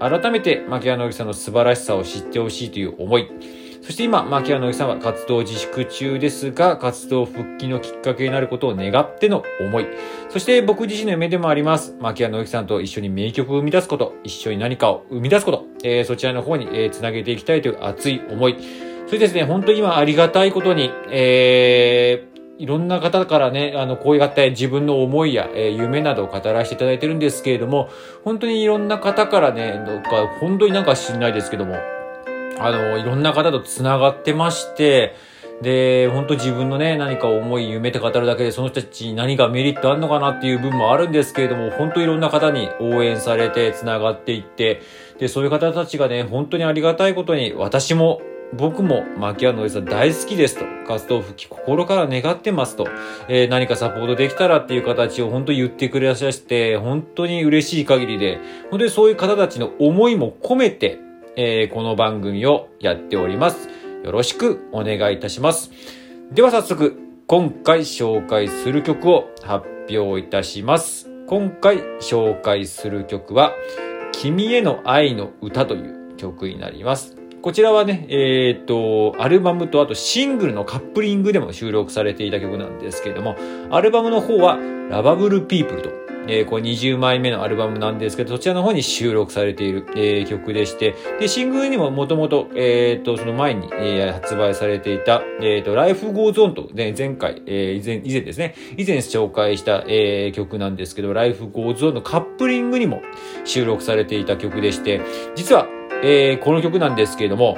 改めて牧谷直樹さんの素晴らしさを知ってほしいという思い、そして今、牧谷直樹さんは活動自粛中ですが、活動復帰のきっかけになることを願っての思い、そして僕自身の夢でもあります、牧谷直樹さんと一緒に名曲を生み出すこと、一緒に何かを生み出すこと、えーそちらの方に、えーつなげていきたいという熱い思い、それですね、本当に今ありがたいことに、えーいろんな方からね、あの、こういった自分の思いや、えー夢などを語らせていただいてるんですけれども、本当にいろんな方からね、なんか本当になんか知んないですけども、あの、いろんな方と繋がってまして、で、本当自分のね、何か思い、夢って語るだけで、その人たちに何かメリットあるのかなっていう部分もあるんですけれども、本当いろんな方に応援されて繋がっていって、で、そういう方たちがね、本当にありがたいことに、私も僕も牧谷のりさん大好きですと、活動復帰心から願ってますと、えー何かサポートできたらっていう形を本当に言ってくれらっしゃって、本当に嬉しい限りで、本当にそういう方たちの思いも込めて、えーこの番組をやっております。よろしくお願いいたします。では早速、今回紹介する曲を発表いたします。今回紹介する曲は、君への愛の歌という曲になります。こちらはね、えっ、と、アルバムとあとシングルのカップリングでも収録されていた曲なんですけれども、アルバムの方は、ラバブルピープルと、えーこれ20枚目のアルバムなんですけど、そちらの方に収録されている、えー曲でして、で、シングルにももともと、えっ、と、その前に、えー発売されていた、えっ、と、Life Goes On と、ね、前回、え以前、以前ですね、以前紹介した、え曲なんですけど、Life Goes On のカップリングにも収録されていた曲でして、実は、えーこの曲なんですけれども、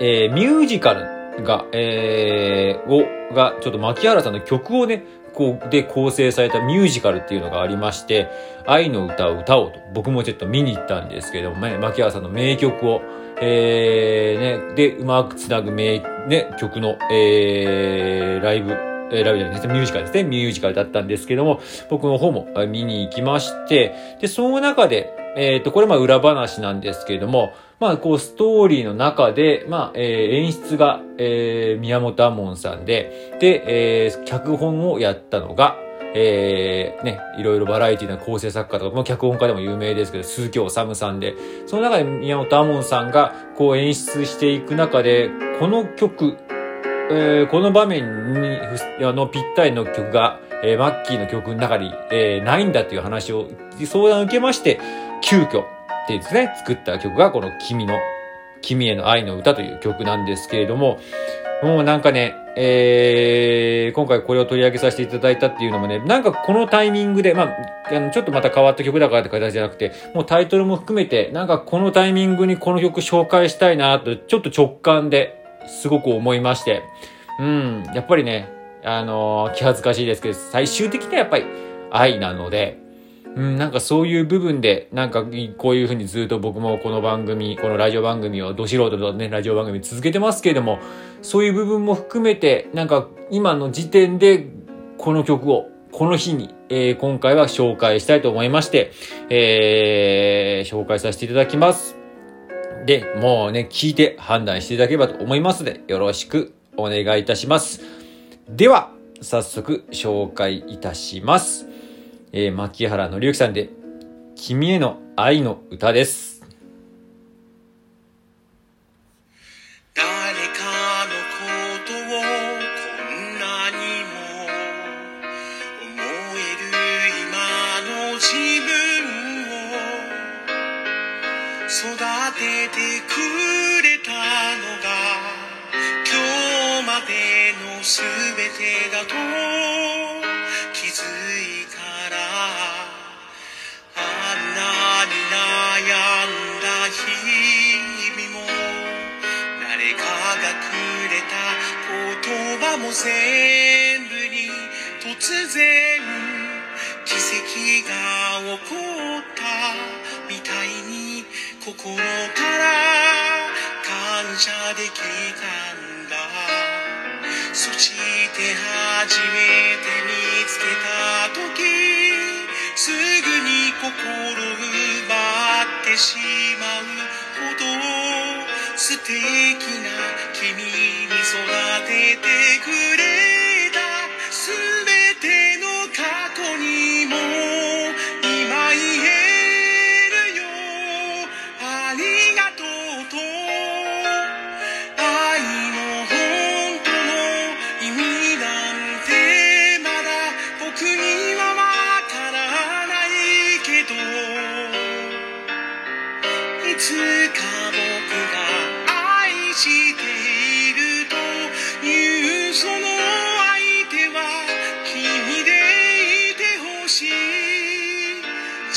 えーミュージカルが、えーを、が、ちょっと牧原さんの曲をね、こう、で構成されたミュージカルっていうのがありまして、愛の歌を歌おうと、僕もちょっと見に行ったんですけれどもね、牧原さんの名曲を、えー、ね、で、うまくつなぐ名、ね、曲の、えー、ライブ、えーライブじゃないですね、ミュージカルですね。ミュージカルだったんですけども、僕の方も見に行きまして、で、その中で、えっ、と、これまあ裏話なんですけれども、まあこうストーリーの中で、まあ、えー演出が、えー宮本亞門さんで、で、えー脚本をやったのが、えーね、いろいろバラエティな構成作家とか、もう脚本家でも有名ですけど、鈴木治さんで、その中で宮本亞門さんがこう演出していく中で、この曲、えーこの場面にあのぴったりの曲が、えーマッキーの曲の中に、えーないんだっていう話を相談を受けまして、急遽ってですね、作った曲がこの君の、君への愛の歌という曲なんですけれども、もうなんかね、えー、今回これを取り上げさせていただいたっていうのもね、なんかこのタイミングで、まあ、の、ちょっとまた変わった曲だからって形じゃなくて、もうタイトルも含めて、なんかこのタイミングにこの曲紹介したいなと、ちょっと直感ですごく思いまして、うん、やっぱりね、あのー気恥ずかしいですけど、最終的にはやっぱり愛なので、うん、なんかそういう部分で、なんかこういうふうにずっと僕もこの番組、このラジオ番組を、ど素人とね、ラジオ番組続けてますけれども、そういう部分も含めて、なんか今の時点でこの曲を、この日に、えー今回は紹介したいと思いまして、えー紹介させていただきます。で、もうね、聞いて判断していただければと思いますので、よろしくお願いいたします。では、早速紹介いたします。えー、牧原紀之さんで、君への愛の歌です。誰かのことをこんなにも思える今の自分を育ててくれたのが今日までのす全部に突然奇跡が起こったみたいに心から感謝できたんだ。そして初めて見つけた時すぐに心奪ってしまう。素敵な君に育ててくれた全て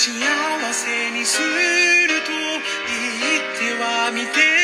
幸せにすると言ってはみて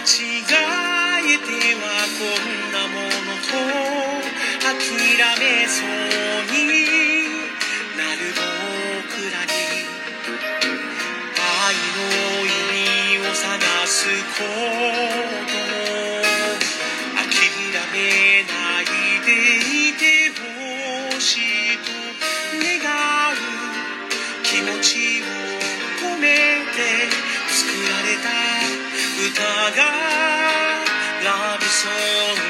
違えてはこんなものと諦めそうになる僕らに愛の意味を探すこと諦めないでいてほしいと願う気持ちを込めて作られた疑わびそう